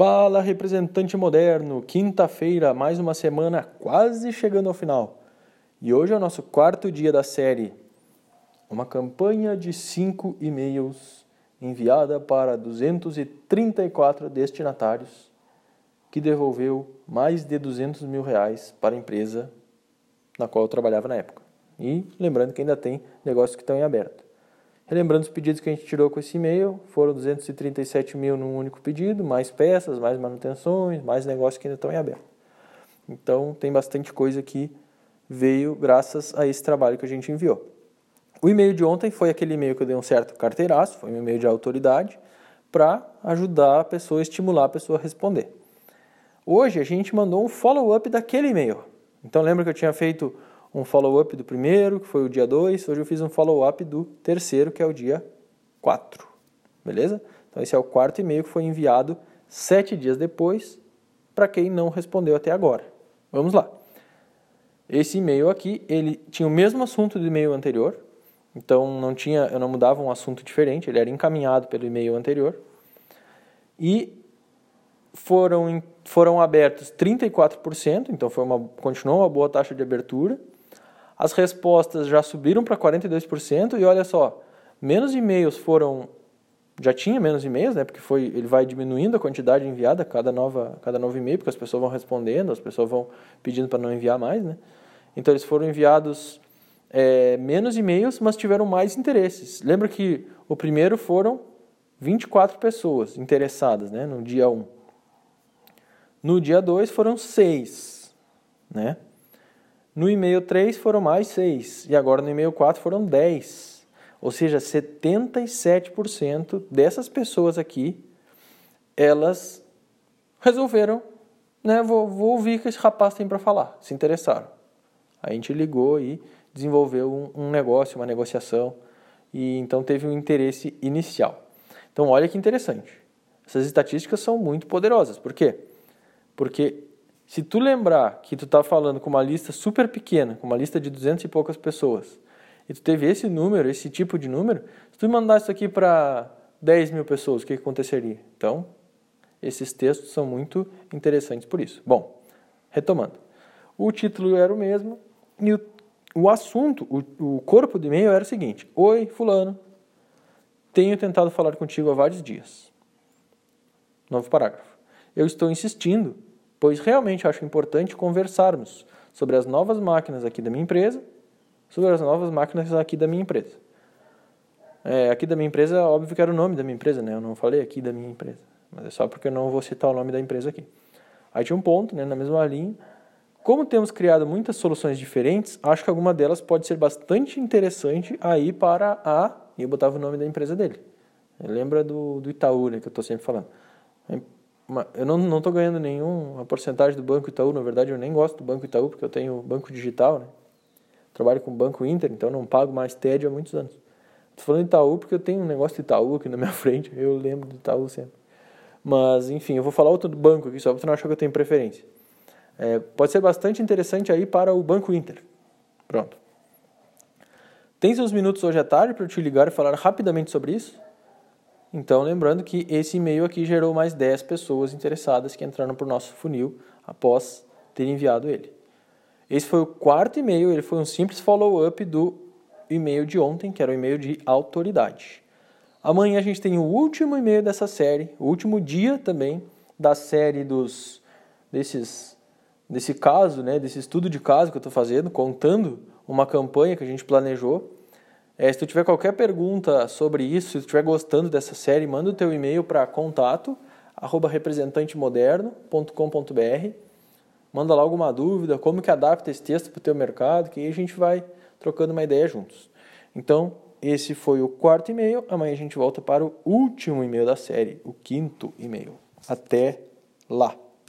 Fala, representante moderno! Quinta-feira, mais uma semana quase chegando ao final. E hoje é o nosso quarto dia da série. Uma campanha de cinco e-mails enviada para 234 destinatários que devolveu mais de 200 mil reais para a empresa na qual eu trabalhava na época. E lembrando que ainda tem negócios que estão em aberto. Relembrando os pedidos que a gente tirou com esse e-mail, foram 237 mil num único pedido, mais peças, mais manutenções, mais negócios que ainda estão em aberto. Então, tem bastante coisa que veio graças a esse trabalho que a gente enviou. O e-mail de ontem foi aquele e-mail que eu dei um certo carteiraço, foi um e-mail de autoridade, para ajudar a pessoa, estimular a pessoa a responder. Hoje a gente mandou um follow-up daquele e-mail. Então lembra que eu tinha feito um follow-up do primeiro, que foi o dia 2. Hoje eu fiz um follow-up do terceiro, que é o dia 4. Beleza? Então esse é o quarto e-mail que foi enviado sete dias depois para quem não respondeu até agora. Vamos lá. Esse e-mail aqui, ele tinha o mesmo assunto do e-mail anterior, então não tinha, eu não mudava um assunto diferente, ele era encaminhado pelo e-mail anterior. E foram, foram abertos 34%, então foi uma, continuou uma boa taxa de abertura as respostas já subiram para 42% e olha só, menos e-mails foram já tinha menos e-mails, né? Porque foi ele vai diminuindo a quantidade enviada cada nova cada novo e-mail, porque as pessoas vão respondendo, as pessoas vão pedindo para não enviar mais, né? Então eles foram enviados é, menos e-mails, mas tiveram mais interesses. Lembra que o primeiro foram 24 pessoas interessadas, né? No dia 1. No dia 2 foram 6, né? No e-mail 3 foram mais 6 e agora no e-mail 4 foram 10. Ou seja, 77% dessas pessoas aqui, elas resolveram, né, vou, vou ouvir o que esse rapaz tem para falar, se interessaram. A gente ligou e desenvolveu um, um negócio, uma negociação, e então teve um interesse inicial. Então olha que interessante. Essas estatísticas são muito poderosas. Por quê? Porque se tu lembrar que tu tá falando com uma lista super pequena, com uma lista de 200 e poucas pessoas, e tu teve esse número, esse tipo de número, se tu mandar isso aqui para 10 mil pessoas, o que, que aconteceria? Então, esses textos são muito interessantes por isso. Bom, retomando. O título era o mesmo e o, o assunto, o, o corpo do e-mail era o seguinte: Oi, Fulano, tenho tentado falar contigo há vários dias. Novo parágrafo. Eu estou insistindo pois realmente acho importante conversarmos sobre as novas máquinas aqui da minha empresa, sobre as novas máquinas aqui da minha empresa. É, aqui da minha empresa, óbvio que era o nome da minha empresa, né? Eu não falei aqui da minha empresa, mas é só porque eu não vou citar o nome da empresa aqui. Aí tinha um ponto, né, na mesma linha. Como temos criado muitas soluções diferentes, acho que alguma delas pode ser bastante interessante aí para a... E eu botava o nome da empresa dele. Lembra do, do Itaú, né, que eu estou sempre falando eu não estou ganhando nenhuma porcentagem do Banco Itaú, na verdade eu nem gosto do Banco Itaú, porque eu tenho banco digital, né? Trabalho com Banco Inter, então não pago mais TED há muitos anos. Estou falando Itaú porque eu tenho um negócio de Itaú aqui na minha frente, eu lembro do Itaú sempre. Mas, enfim, eu vou falar outro do banco aqui, só para você não achar que eu tenho preferência. É, pode ser bastante interessante aí para o Banco Inter. Pronto. Tem seus minutos hoje à tarde para eu te ligar e falar rapidamente sobre isso? Então, lembrando que esse e-mail aqui gerou mais 10 pessoas interessadas que entraram para o nosso funil após ter enviado ele. Esse foi o quarto e-mail, ele foi um simples follow-up do e-mail de ontem, que era o e-mail de autoridade. Amanhã a gente tem o último e-mail dessa série, o último dia também da série dos desses desse caso, né, desse estudo de caso que eu estou fazendo, contando uma campanha que a gente planejou é, se tu tiver qualquer pergunta sobre isso, se tu estiver gostando dessa série, manda o teu e-mail para contato arroba representantemoderno.com.br Manda lá alguma dúvida, como que adapta esse texto para o teu mercado, que aí a gente vai trocando uma ideia juntos. Então, esse foi o quarto e-mail. Amanhã a gente volta para o último e-mail da série, o quinto e-mail. Até lá!